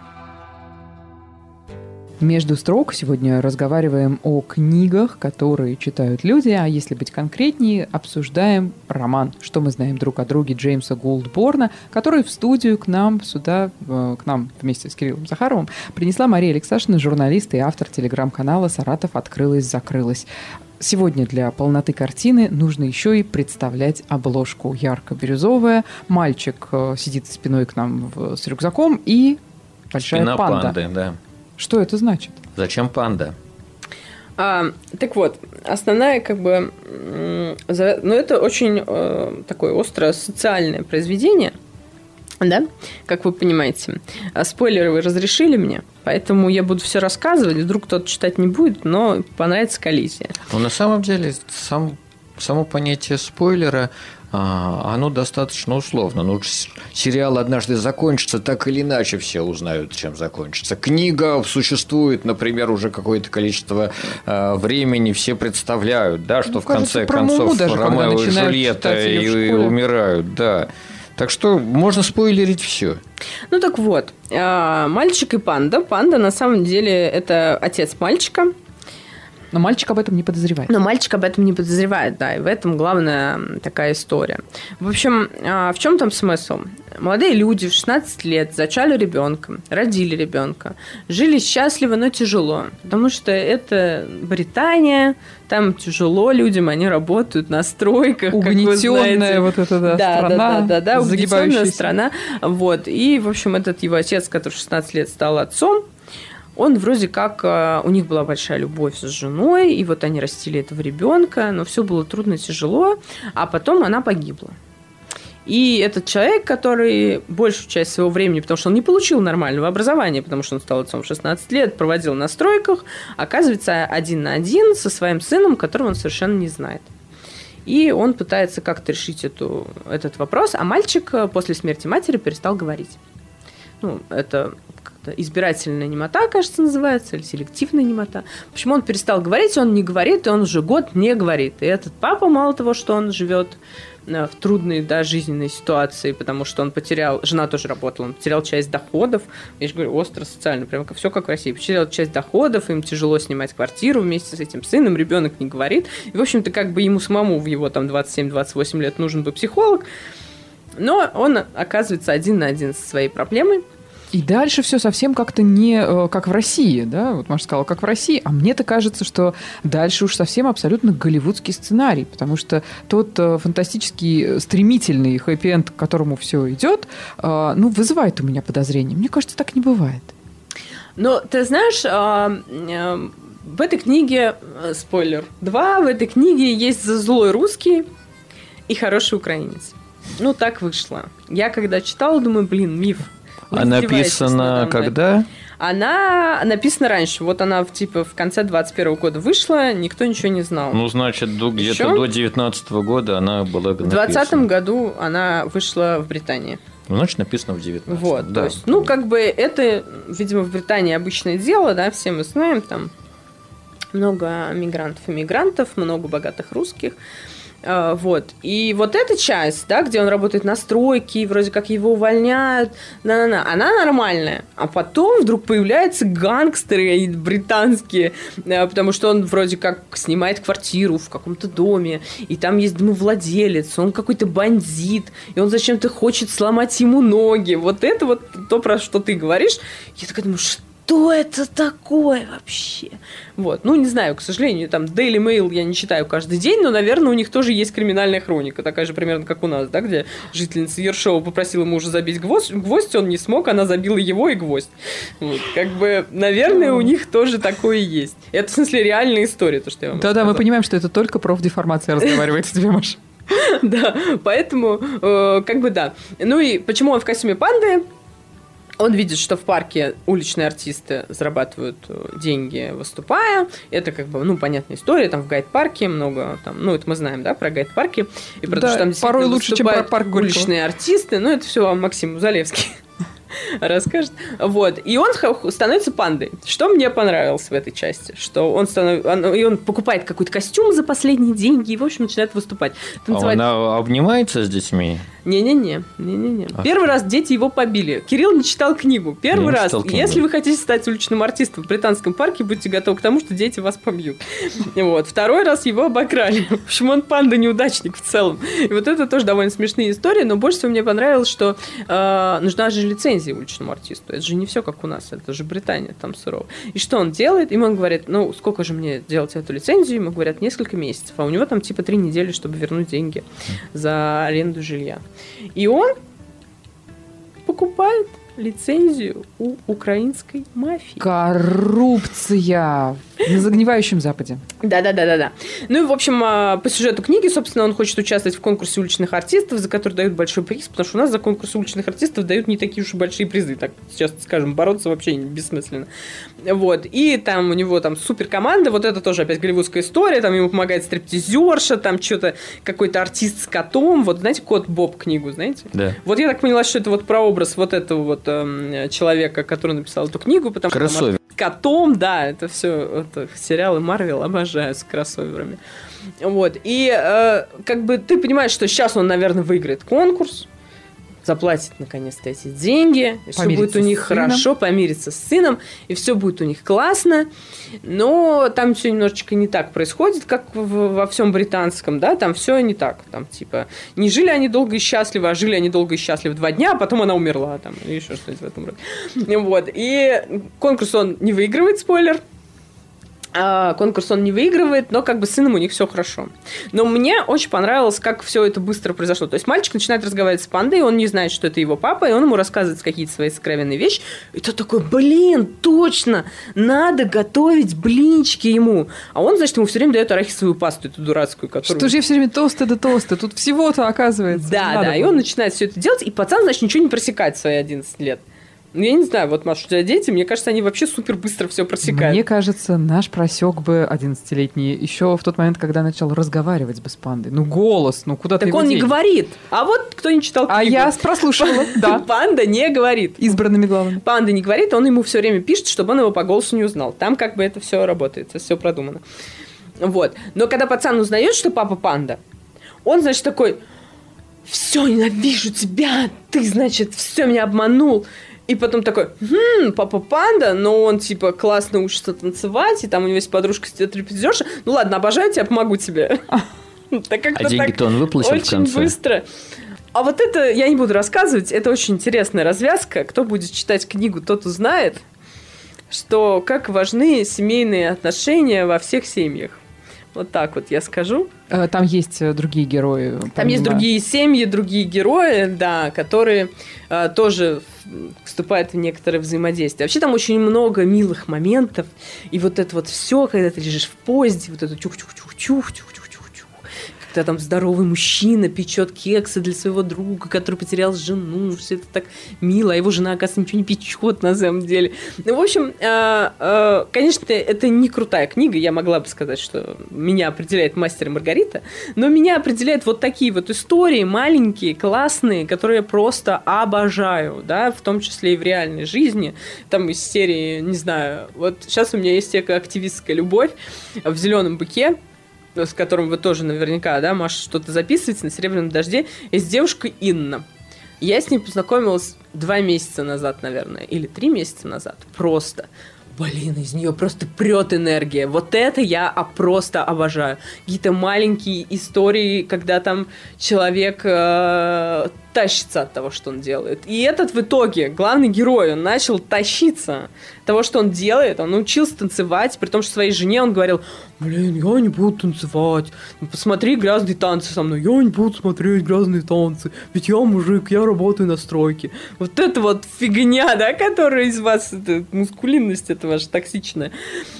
B: Между строк сегодня разговариваем о книгах, которые читают люди, а если быть конкретнее, обсуждаем роман «Что мы знаем друг о друге» Джеймса Голдборна, который в студию к нам сюда, э, к нам вместе с Кириллом Захаровым, принесла Мария Алексашина, журналист и автор телеграм-канала «Саратов открылась-закрылась». Сегодня для полноты картины нужно еще и представлять обложку ярко-бирюзовая. Мальчик э, сидит спиной к нам с рюкзаком и большая
C: Спина
B: панда.
C: панды, да.
B: Что это значит?
C: Зачем панда?
D: А, так вот, основная как бы... Ну, это очень э, такое острое социальное произведение, да, как вы понимаете. А спойлеры вы разрешили мне, поэтому я буду все рассказывать, вдруг кто-то читать не будет, но понравится коллизия.
C: Ну, на самом деле, сам, само понятие спойлера, оно достаточно условно. Ну, сериал однажды закончится, так или иначе все узнают, чем закончится. Книга существует, например, уже какое-то количество а, времени, все представляют, да, что
B: Ну,
C: в конце
B: кажется, Муму
C: концов
B: даже,
C: Ромео и Джульетта и умирают, да. Так что можно спойлерить все.
D: Ну так вот, а, мальчик и панда. Панда на самом деле это отец мальчика,
B: Но мальчик об этом не подозревает.
D: Но мальчик об этом не подозревает, да, и в этом главная такая история. В общем, а, в чем там смысл? Молодые люди в 16 лет зачали ребенка, родили ребенка, жили счастливо, но тяжело, потому что это Британия, там тяжело людям, они работают на стройках,
B: Угнетенная вот эта да,
D: да,
B: страна,
D: да, да, да, да, угнетенная страна. Вот. И, в общем, этот его отец, который в 16 лет стал отцом, он вроде как, э, у них была большая любовь с женой, и вот они растили этого ребенка, но все было трудно, тяжело, а потом она погибла. И этот человек, который большую часть своего времени, потому что он не получил нормального образования, потому что он стал отцом в 16 лет, проводил на стройках, оказывается один на один со своим сыном, которого он совершенно не знает. И он пытается как-то решить эту, этот вопрос, а мальчик э, после смерти матери перестал говорить. Ну, это как-то избирательная немота, кажется, называется, или селективная немота. Почему он перестал говорить, он не говорит, и он уже год не говорит. И этот папа, мало того, что он живет Э, в трудной да, жизненной ситуации, потому что он потерял, жена тоже работала, он потерял часть доходов, я же говорю, остро социально, прям все как в России, потерял часть доходов, им тяжело снимать квартиру вместе с этим сыном, ребенок не говорит, и, в общем-то, как бы ему самому в его там 27-28 лет нужен бы психолог, но он оказывается один на один со своей проблемой,
B: и дальше все совсем как-то не э, как в России, да, вот Маша сказала, как в России, а мне-то кажется, что дальше уж совсем абсолютно голливудский сценарий, потому что тот э, фантастический стремительный хэппи-энд, к которому все идет, э, ну, вызывает у меня подозрения. Мне кажется, так не бывает.
D: Но ты знаешь, в этой книге, спойлер, два, в этой книге есть злой русский и хороший украинец. Ну, так вышло. Я когда читала, думаю, блин, миф.
E: А написано когда?
D: Она написана раньше. Вот она типа в конце 21 года вышла, никто ничего не знал.
E: Ну, значит, до, где-то до 19 года она была написана.
D: В 20 году она вышла в Британии.
E: Ну, значит, написано в 19
D: Вот, да. то есть, ну, как бы это, видимо, в Британии обычное дело, да, все мы знаем, там много мигрантов и мигрантов, много богатых русских. А, вот. И вот эта часть, да, где он работает на стройке, вроде как его увольняют, на -на -на, она нормальная. А потом вдруг появляются гангстеры британские, а, потому что он вроде как снимает квартиру в каком-то доме, и там есть домовладелец, он какой-то бандит, и он зачем-то хочет сломать ему ноги. Вот это вот то, про что ты говоришь. Я такая думаю, что что это такое вообще? Вот, ну, не знаю, к сожалению, там Daily Mail я не читаю каждый день, но, наверное, у них тоже есть криминальная хроника, такая же примерно, как у нас, да, где жительница Ершова попросила мужа забить гвоздь, гвоздь, он не смог, она забила его и гвоздь. Вот, как бы, наверное, у них тоже такое есть. Это, в смысле, реальная история, то, что я вам
B: Да-да, мы понимаем, что это только профдеформация разговаривает с тебе, Маша.
D: Да, поэтому, э, как бы да. Ну и почему он в костюме панды? Он видит, что в парке уличные артисты зарабатывают э, деньги, выступая. Это как бы, ну, понятная история. Там в гайд-парке много, там, ну, это мы знаем, да, про гайд-парки.
B: И про да, то, что там порой лучше, чем про парк
D: уличные артисты. Ну, это все Максим Залевский расскажет. Вот. И он становится пандой. Что мне понравилось в этой части? Что он, станов... он, и он покупает какой-то костюм за последние деньги и, в общем, начинает выступать.
E: Танцевать. А он обнимается с детьми?
D: Не-не-не. Не-не-не. А. Первый раз дети его побили. Кирилл не читал книгу. Первый раз. Книгу. Если вы хотите стать уличным артистом в британском парке, будьте готовы к тому, что дети вас побьют. Вот. Второй раз его обокрали. В общем, он панда-неудачник в целом. И вот это тоже довольно смешные истории, но больше всего мне понравилось, что э, нужна же лицензия уличному артисту. Это же не все как у нас, это же Британия, там сурово. И что он делает? Ему он говорит, ну, сколько же мне делать эту лицензию? Ему говорят, несколько месяцев. А у него там типа три недели, чтобы вернуть деньги за аренду жилья. И он покупает лицензию у украинской мафии.
B: Коррупция на загнивающем Западе.
D: Да-да-да-да-да. Ну и, в общем, а, по сюжету книги, собственно, он хочет участвовать в конкурсе уличных артистов, за который дают большой приз, потому что у нас за конкурс уличных артистов дают не такие уж и большие призы, так сейчас скажем, бороться вообще бессмысленно. Вот. И там у него там супер команда, вот это тоже опять голливудская история, там ему помогает стриптизерша, там что-то какой-то артист с котом, вот знаете, кот Боб книгу, знаете?
E: Да.
D: Вот я так поняла, что это вот прообраз вот этого вот человека, который написал эту книгу, потому
E: Кроссовер.
D: что котом, да, это все это, сериалы Марвел обожаю с кроссоверами. Вот. И э, как бы ты понимаешь, что сейчас он, наверное, выиграет конкурс, заплатит наконец-то эти деньги, и все будет у них хорошо, помирится с сыном, и все будет у них классно. Но там все немножечко не так происходит, как в, во всем британском, да, там все не так. Там типа не жили они долго и счастливо, а жили они долго и счастливо два дня, а потом она умерла там, или еще что-нибудь в этом роде. Вот. И конкурс он не выигрывает, спойлер, А, конкурс он не выигрывает, но как бы с сыном у них все хорошо. Но мне очень понравилось, как все это быстро произошло. То есть мальчик начинает разговаривать с пандой, он не знает, что это его папа, и он ему рассказывает какие-то свои сокровенные вещи. И тот такой, блин, точно, надо готовить блинчики ему. А он, значит, ему все время дает арахисовую пасту, эту дурацкую, которую...
B: Что же я все время толстый да толстый? Тут всего-то оказывается.
D: Да, да, и
B: было.
D: он начинает все это делать, и пацан, значит, ничего не просекает в свои 11 лет. Ну, я не знаю, вот, Маша, у тебя дети, мне кажется, они вообще супер быстро все просекают.
B: Мне кажется, наш просек бы 11-летний еще в тот момент, когда начал разговаривать бы с пандой. Ну, голос, ну куда ты
D: Так он не говорит. А вот кто не читал
B: А
D: книгу?
B: я прослушивала, да,
D: Панда не говорит.
B: избранными главами.
D: Панда не говорит, он ему все время пишет, чтобы он его по голосу не узнал. Там как бы это все работает, все продумано. Вот. Но когда пацан узнает, что папа панда, он, значит, такой, все, ненавижу тебя, ты, значит, все меня обманул. И потом такой, хм, папа панда, но он, типа, классно учится танцевать, и там у него есть подружка трапезерша. Ну ладно, обожаю тебя, помогу тебе. Так
E: А деньги-то он выплатил в
D: очень
E: конце?
D: быстро. А вот это я не буду рассказывать, это очень интересная развязка. Кто будет читать книгу, тот узнает, что как важны семейные отношения во всех семьях. Вот так вот я скажу.
B: Э, Там есть э, другие герои.
D: Там есть
B: помимо-
D: другие семьи, другие герои, да, которые э, тоже вступают в некоторое взаимодействие. Вообще там очень много милых моментов. И вот это вот все, когда ты лежишь в поезде, вот это чух-чух-чух-чух-чух-чух-чух. Когда там здоровый мужчина печет кексы для своего друга, который потерял жену. Все это так мило. А его жена, оказывается, ничего не печет на самом деле. Ну, в общем, э, э, конечно, это не крутая книга. Я могла бы сказать, что меня определяет мастер и Маргарита. Но меня определяют вот такие вот истории, маленькие, классные, которые я просто обожаю, да, в том числе и в реальной жизни. Там из серии, не знаю, вот сейчас у меня есть активистская любовь в зеленом быке, с которым вы тоже наверняка, да, Маша, что-то записываете на «Серебряном дожде», есть девушка Инна. Я с ней познакомилась два месяца назад, наверное, или три месяца назад. Просто. Блин, из нее просто прет энергия. Вот это я а, просто обожаю. Какие-то маленькие истории, когда там человек э, тащится от того, что он делает. И этот в итоге, главный герой, он начал тащиться того, что он делает. Он научился танцевать, при том, что своей жене он говорил, блин, я не буду танцевать. Ну, Посмотри грязные танцы со мной. Я не буду смотреть грязные танцы. Ведь я мужик, я работаю на стройке. Вот это вот фигня, да, которая из вас, это, мускулинность это ваша токсичная.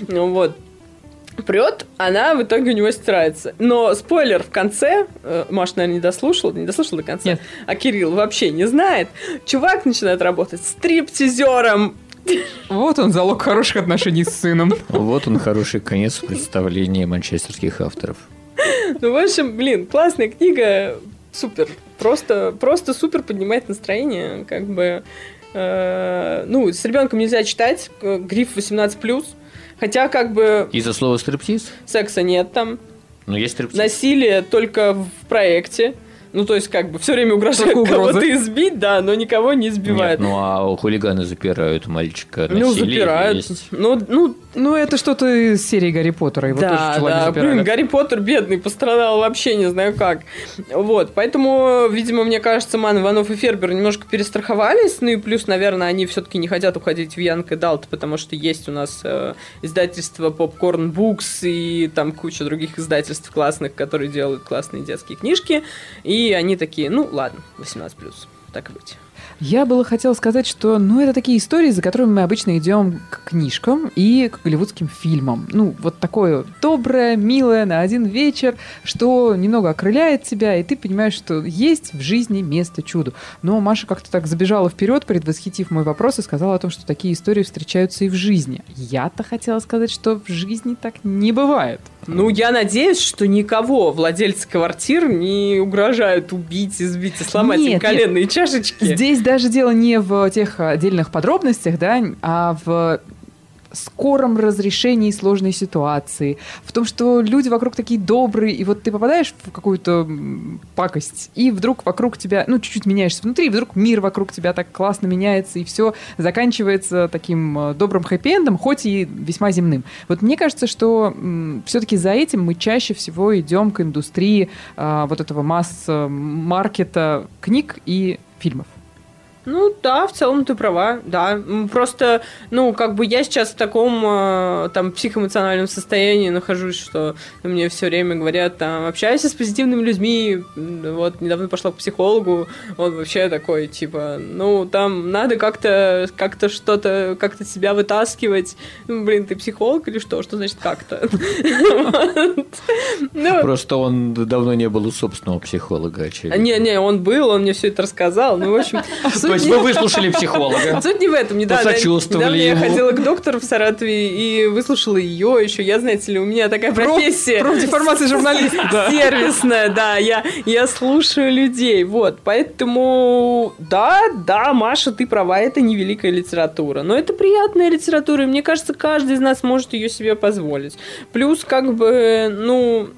D: Ну вот прет, она в итоге у него стирается. Но спойлер в конце, э, Маш, наверное, не дослушал, не дослушал до конца,
B: Нет.
D: а Кирилл вообще не знает. Чувак начинает работать стриптизером.
B: Вот он, залог хороших отношений с сыном.
E: Вот он хороший конец в представлении манчестерских авторов.
D: Ну, в общем, блин, классная книга, супер. Просто, просто супер поднимает настроение, как бы... э, ну, с ребенком нельзя читать, э, гриф 18+, хотя, как бы,
E: Из-за слова стриптиз?
D: секса нет там,
E: Ну, есть стриптиз.
D: насилие только в проекте. Ну, то есть, как бы, все время
B: угрозы.
D: кого-то избить, да, но никого не избивают.
E: Нет, ну а хулиганы запирают мальчика.
D: ну, запирают.
E: есть.
D: Ну, ну,
B: Ну, это что-то из серии Гарри Поттера. Его тоже
D: да,
B: чувак
D: да,
B: запирали.
D: блин, Гарри Поттер бедный, пострадал вообще не знаю как. Вот, поэтому, видимо, мне кажется, Ман, Иванов и Фербер немножко перестраховались, ну и плюс, наверное, они все-таки не хотят уходить в Янг Далт, потому что есть у нас э, издательство Popcorn Books и там куча других издательств классных, которые делают классные детские книжки, и они такие, ну, ладно, 18+, так и быть.
B: Я было хотела сказать, что, ну, это такие истории, за которыми мы обычно идем к книжкам и к голливудским фильмам. Ну, вот такое доброе, милое на один вечер, что немного окрыляет тебя, и ты понимаешь, что есть в жизни место чуду. Но Маша как-то так забежала вперед, предвосхитив мой вопрос, и сказала о том, что такие истории встречаются и в жизни. Я-то хотела сказать, что в жизни так не бывает.
D: Ну, я надеюсь, что никого владельцы квартир не угрожают убить, избить и сломать им
B: Нет, нет.
D: коленные чашечки.
B: Здесь даже дело не в тех отдельных подробностях, да, а в скором разрешении сложной ситуации, в том, что люди вокруг такие добрые, и вот ты попадаешь в какую-то пакость, и вдруг вокруг тебя, ну, чуть-чуть меняешься внутри, и вдруг мир вокруг тебя так классно меняется, и все заканчивается таким э, добрым хэппи-эндом, хоть и весьма земным. Вот мне кажется, что все-таки за этим мы чаще всего идем к индустрии а, вот этого масс-маркета книг и фильмов.
D: Ну да, в целом ты права, да. Просто, ну, как бы я сейчас в таком э, там психоэмоциональном состоянии нахожусь, что мне все время говорят, там, общайся с позитивными людьми. Вот, недавно пошла к психологу, он вообще такой, типа, ну, там надо как-то как-то что-то, как-то себя вытаскивать. Ну, блин, ты психолог или что? Что значит как-то?
C: Ну, Просто он давно не был у собственного психолога, очевидно.
D: Не-не, он был, он мне все это рассказал. Ну, в общем,
C: то есть вы выслушали психолога.
D: Суть не в этом. Недавно, недавно я ходила к доктору в Саратове и выслушала ее еще. Я, знаете ли, у меня такая профессия.
B: Профдеформация журналиста.
D: Сервисная, да. Я, я слушаю людей. Вот. Поэтому, да, да, Маша, ты права, это не великая литература. Но это приятная литература, и мне кажется, каждый из нас может ее себе позволить. Плюс, как бы, ну,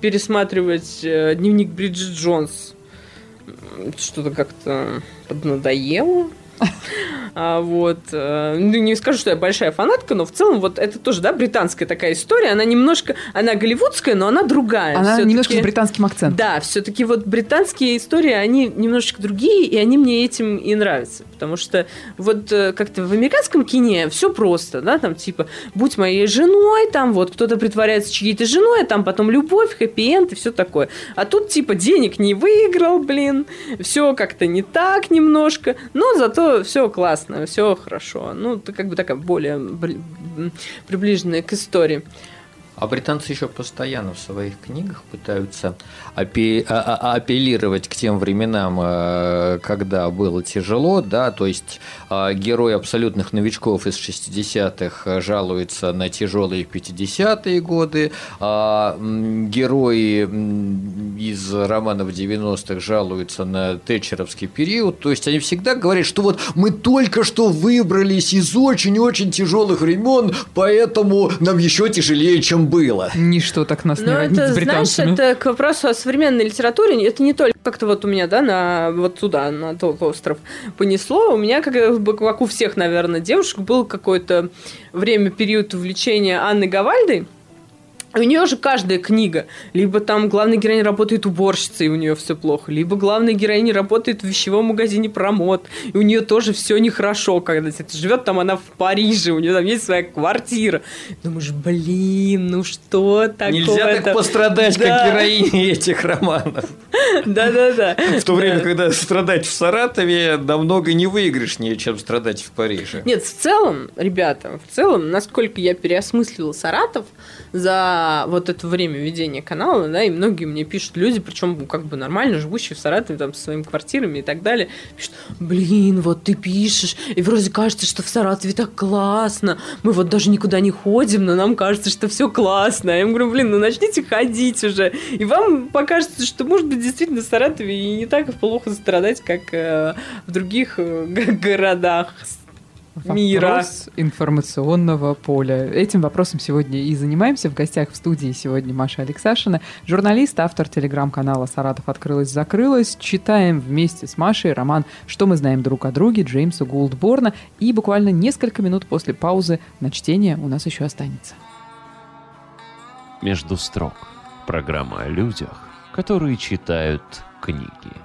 D: пересматривать э, дневник Бриджит Джонс что-то как-то поднадоело. А, вот. Э, ну, не скажу, что я большая фанатка, но в целом вот это тоже, да, британская такая история. Она немножко, она голливудская, но она другая.
B: Она немножко с британским акцентом.
D: Да, все-таки вот британские истории, они немножечко другие, и они мне этим и нравятся. Потому что вот э, как-то в американском кине все просто, да, там типа, будь моей женой, там вот кто-то притворяется чьей-то женой, а там потом любовь, хэппи-энд и все такое. А тут типа денег не выиграл, блин, все как-то не так немножко, но зато все классно, все хорошо. Ну, это как бы такая более приближенная к истории.
C: А британцы еще постоянно в своих книгах пытаются а, а, а, апеллировать к тем временам, э, когда было тяжело, да, то есть герой абсолютных новичков из 60-х жалуется на тяжелые 50-е годы, а герои из романов 90-х жалуются на тэтчеровский период, то есть они всегда говорят, что вот мы только что выбрались из очень-очень тяжелых времен, поэтому нам еще тяжелее, чем было.
B: Ничто так нас не
D: Но роднит это, с британцами. Знаешь, это к вопросу о современной литературе. Это не только как-то вот у меня, да, на вот туда, на тот остров понесло. У меня, как, как у всех, наверное, девушек, был какое-то время, период увлечения Анны Гавальдой. У нее же каждая книга. Либо там главная героиня работает уборщицей, и у нее все плохо. Либо главная героиня работает в вещевом магазине промот, и у нее тоже все нехорошо. Когда живет там она в Париже, у нее там есть своя квартира. Думаешь, блин, ну что такое?
C: Нельзя так пострадать, да. как героини этих романов.
D: Да-да-да.
C: В то время, когда страдать в Саратове намного не выигрышнее, чем страдать в Париже.
D: Нет, в целом, ребята, в целом, насколько я переосмыслила Саратов за вот это время ведения канала, да, и многие мне пишут люди, причем как бы нормально живущие в Саратове, там, со своими квартирами и так далее, пишут, блин, вот ты пишешь, и вроде кажется, что в Саратове так классно, мы вот даже никуда не ходим, но нам кажется, что все классно. Я им говорю, блин, ну начните ходить уже, и вам покажется, что, может быть, действительно в Саратове и не так плохо страдать, как э, в других э, городах
B: Вопрос мира. информационного поля. Этим вопросом сегодня и занимаемся. В гостях в студии сегодня Маша Алексашина, журналист, автор телеграм-канала «Саратов открылась-закрылась». Читаем вместе с Машей роман «Что мы знаем друг о друге» Джеймса Гулдборна. И буквально несколько минут после паузы на чтение у нас еще останется.
A: «Между строк» – программа о людях, которые читают книги.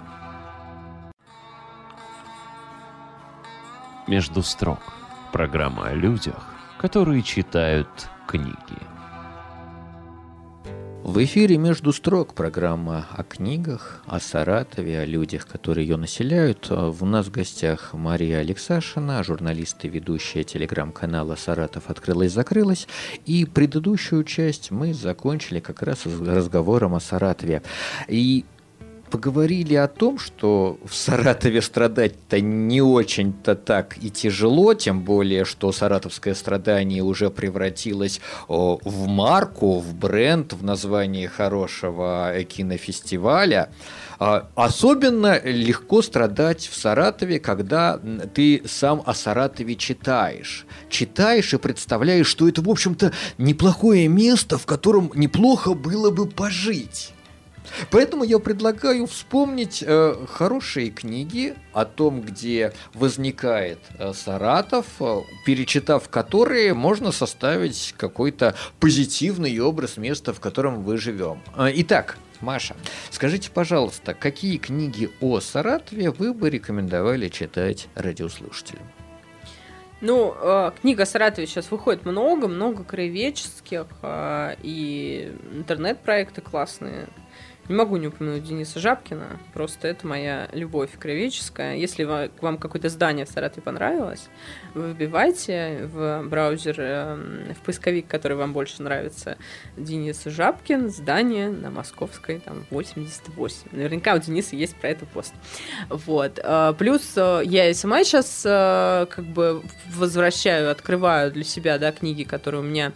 A: «Между строк» – программа о людях, которые читают книги.
C: В эфире «Между строк» программа о книгах, о Саратове, о людях, которые ее населяют. У нас в гостях Мария Алексашина, журналист и ведущая телеграм-канала «Саратов открылась-закрылась». И предыдущую часть мы закончили как раз разговором о Саратове. И поговорили о том, что в Саратове страдать-то не очень-то так и тяжело, тем более, что саратовское страдание уже превратилось в марку, в бренд, в название хорошего кинофестиваля. А, особенно легко страдать в Саратове, когда ты сам о Саратове читаешь. Читаешь и представляешь, что это, в общем-то, неплохое место, в котором неплохо было бы пожить. Поэтому я предлагаю вспомнить э, хорошие книги о том, где возникает э, Саратов, э, перечитав которые можно составить какой-то позитивный образ места, в котором вы живем. Э, итак, Маша, скажите, пожалуйста, какие книги о Саратове вы бы рекомендовали читать радиослушателям?
D: Ну, э, книга Саратове сейчас выходит много, много краеведческих, э, и интернет-проекты классные. Не могу не упомянуть Дениса Жабкина, просто это моя любовь кровеческая. Если вам какое-то здание в Саратове понравилось, вы вбивайте в браузер, эм, в поисковик, который вам больше нравится, Денис Жабкин, здание на Московской, там, 88. Наверняка у Дениса есть про это пост. Вот. Э, плюс э, я и сама сейчас э, как бы возвращаю, открываю для себя, да, книги, которые у меня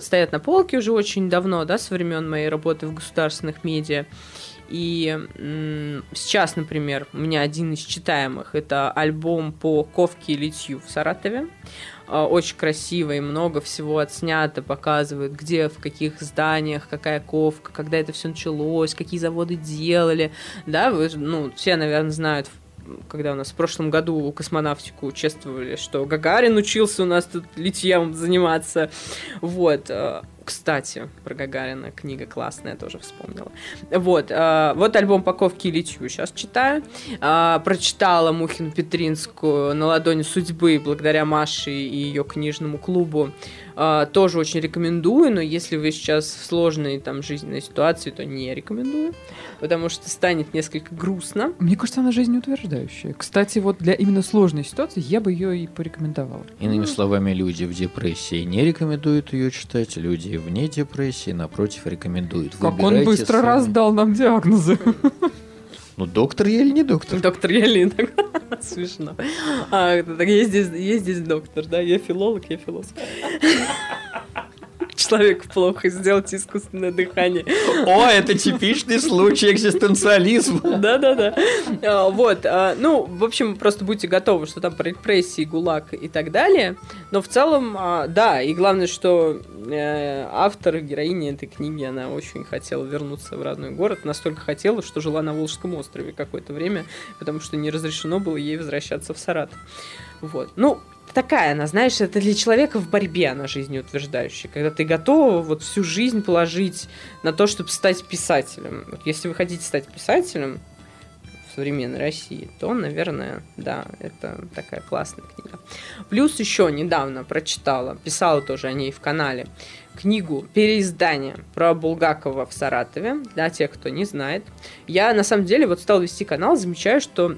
D: стоят на полке уже очень давно, да, со времен моей работы в государственных медиа. И сейчас, например, у меня один из читаемых это альбом по ковке и литью в Саратове. Э, очень красиво и много всего отснято, показывают, где, в каких зданиях, какая ковка, когда это все началось, какие заводы делали. Да, вы, ну, все, наверное, знают когда у нас в прошлом году космонавтику участвовали, что Гагарин учился у нас тут литьем заниматься. Вот. Э, кстати, про Гагарина книга классная, тоже вспомнила. Вот, э, вот альбом «Паковки и литью» сейчас читаю. Э, прочитала Мухину Петринскую «На ладони судьбы» благодаря Маше и ее книжному клубу. Э, тоже очень рекомендую, но если вы сейчас в сложной там жизненной ситуации, то не рекомендую, потому что станет несколько грустно.
B: Мне кажется, она жизнеутверждающая. Кстати, вот для именно сложной ситуации я бы ее и порекомендовала.
C: Иными словами, люди в депрессии не рекомендуют ее читать, люди вне депрессии, напротив, рекомендуют.
B: Как он быстро сами. раздал нам диагнозы.
C: Ну, доктор я или не доктор?
D: Доктор я или Смешно. А, есть здесь, есть здесь доктор, да? Я филолог, я философ человеку плохо, сделать искусственное дыхание.
C: О, это типичный случай экзистенциализма.
D: Да-да-да. А, вот, а, ну, в общем, просто будьте готовы, что там про репрессии, ГУЛАГ и так далее. Но в целом, а, да, и главное, что э, автор, героиня этой книги, она очень хотела вернуться в родной город, настолько хотела, что жила на Волжском острове какое-то время, потому что не разрешено было ей возвращаться в Саратов. Вот. Ну, такая она, знаешь, это для человека в борьбе она жизнеутверждающая, когда ты готова вот всю жизнь положить на то, чтобы стать писателем. Вот если вы хотите стать писателем в современной России, то, наверное, да, это такая классная книга. Плюс еще недавно прочитала, писала тоже о ней в канале, книгу переиздания про Булгакова в Саратове, для тех, кто не знает. Я, на самом деле, вот стал вести канал, замечаю, что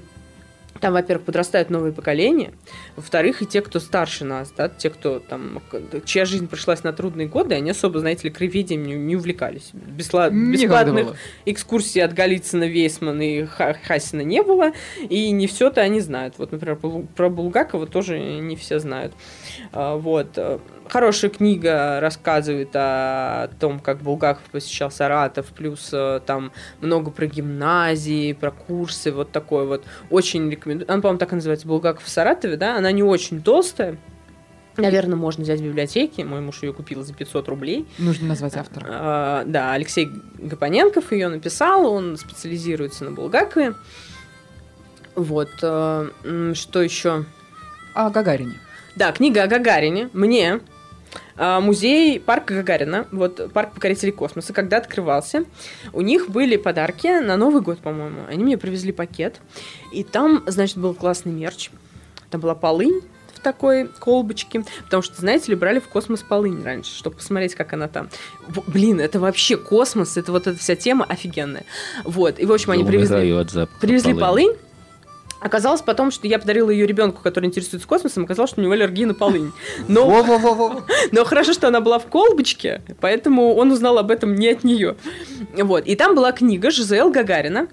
D: там, во-первых, подрастают новые поколения, во-вторых, и те, кто старше нас, да, те, кто там, чья жизнь пришлась на трудные годы, они особо, знаете ли, краеведением не, не увлекались. Бесла... Бесплатных экскурсий от Голицына, Вейсмана и Хасина не было, и не все-то они знают. Вот, например, про Булгакова тоже не все знают. А, вот хорошая книга рассказывает о том, как Булгаков посещал Саратов, плюс э, там много про гимназии, про курсы, вот такой вот. Очень рекомендую. Она, по-моему, так и называется «Булгаков в Саратове», да? Она не очень толстая, Наверное, можно взять в библиотеке. Мой муж ее купил за 500 рублей.
B: Нужно назвать автора.
D: А, да, Алексей Гапоненков ее написал. Он специализируется на Булгакове. Вот. А, что еще?
B: О Гагарине.
D: Да, книга о Гагарине. Мне музей парка Гагарина, вот парк покорителей космоса, когда открывался, у них были подарки на Новый год, по-моему. Они мне привезли пакет, и там, значит, был классный мерч. Там была полынь в такой колбочке, потому что, знаете ли, брали в космос полынь раньше, чтобы посмотреть, как она там. Блин, это вообще космос, это вот эта вся тема офигенная. Вот, и, в общем, они привезли, привезли полынь, Оказалось потом, что я подарила ее ребенку, который интересуется космосом, оказалось, что у него аллергия на полынь. Но, но хорошо, что она была в колбочке, поэтому он узнал об этом не от нее. Вот. И там была книга Жизел Гагарина,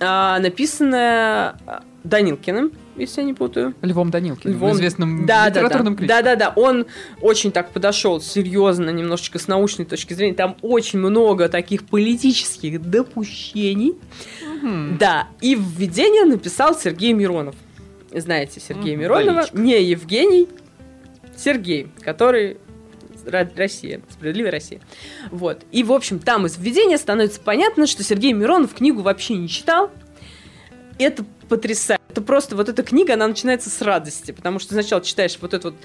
D: а, написанная Данилкиным, если я не путаю.
B: Львом Данилкиным, Львом... известным
D: да,
B: литературным
D: да, да. Да, да, да. Он очень так подошел серьезно, немножечко с научной точки зрения. Там очень много таких политических допущений. Угу. Да, и введение написал Сергей Миронов. Знаете Сергея угу, Миронова, Боличка. не Евгений, Сергей, который Россия, справедливая Россия. Вот. И, в общем, там из введения становится понятно, что Сергей Миронов книгу вообще не читал. Это потрясающе. Это просто вот эта книга, она начинается с радости, потому что сначала читаешь вот эту вот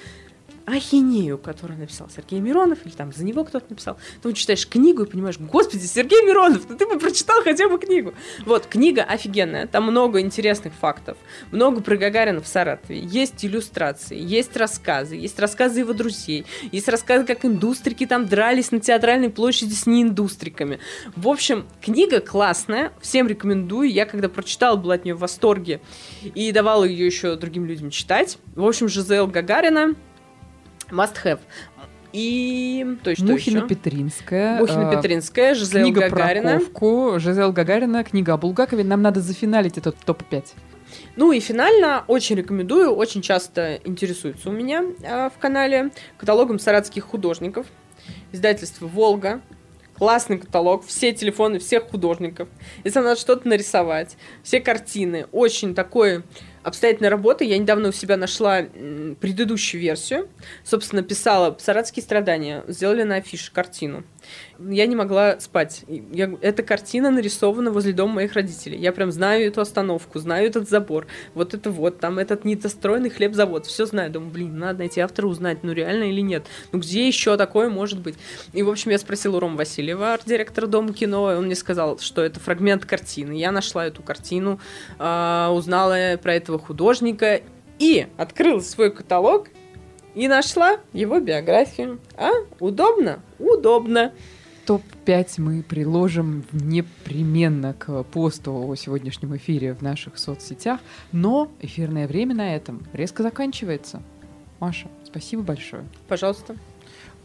D: ахинею, которую написал Сергей Миронов, или там за него кто-то написал. Ты читаешь книгу и понимаешь, господи, Сергей Миронов, ну ты бы прочитал хотя бы книгу. Вот, книга офигенная, там много интересных фактов, много про Гагарина в Саратове, есть иллюстрации, есть рассказы, есть рассказы его друзей, есть рассказы, как индустрики там дрались на театральной площади с неиндустриками. В общем, книга классная, всем рекомендую, я когда прочитала, была от нее в восторге и давала ее еще другим людям читать. В общем, Жизел Гагарина Must have. И то есть
B: Мухина
D: еще?
B: Петринская.
D: Мухина Петринская, Жизел
B: Книга
D: Гагарина.
B: про Ковку, Гагарина, книга о Булгакове. Нам надо зафиналить этот топ-5.
D: Ну и финально очень рекомендую, очень часто интересуются у меня э, в канале каталогом саратских художников. Издательство «Волга». Классный каталог, все телефоны всех художников. Если надо что-то нарисовать, все картины. Очень такой обстоятельной работы. Я недавно у себя нашла предыдущую версию. Собственно, писала «Саратские страдания». Сделали на афише картину. Я не могла спать. Я, эта картина нарисована возле дома моих родителей. Я прям знаю эту остановку, знаю этот забор. Вот это вот, там этот недостроенный хлебзавод. Все знаю. Думаю, блин, надо найти автора, узнать, ну реально или нет. Ну где еще такое может быть? И, в общем, я спросила у Рома Васильева, арт-директора Дома кино, и он мне сказал, что это фрагмент картины. Я нашла эту картину, э, узнала про этого художника и открыла свой каталог и нашла его биографию. А, удобно? Удобно.
B: Топ-5 мы приложим непременно к посту о сегодняшнем эфире в наших соцсетях, но эфирное время на этом резко заканчивается. Маша, спасибо большое.
D: Пожалуйста.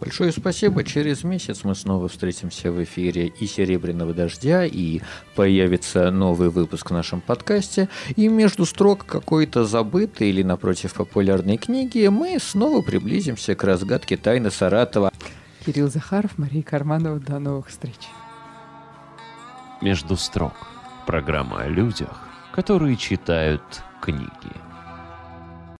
C: Большое спасибо. Через месяц мы снова встретимся в эфире и «Серебряного дождя», и появится новый выпуск в нашем подкасте. И между строк какой-то забытой или, напротив, популярной книги мы снова приблизимся к разгадке тайны Саратова.
B: Кирилл Захаров, Мария Карманова. До новых встреч.
A: Между строк. Программа о людях, которые читают книги.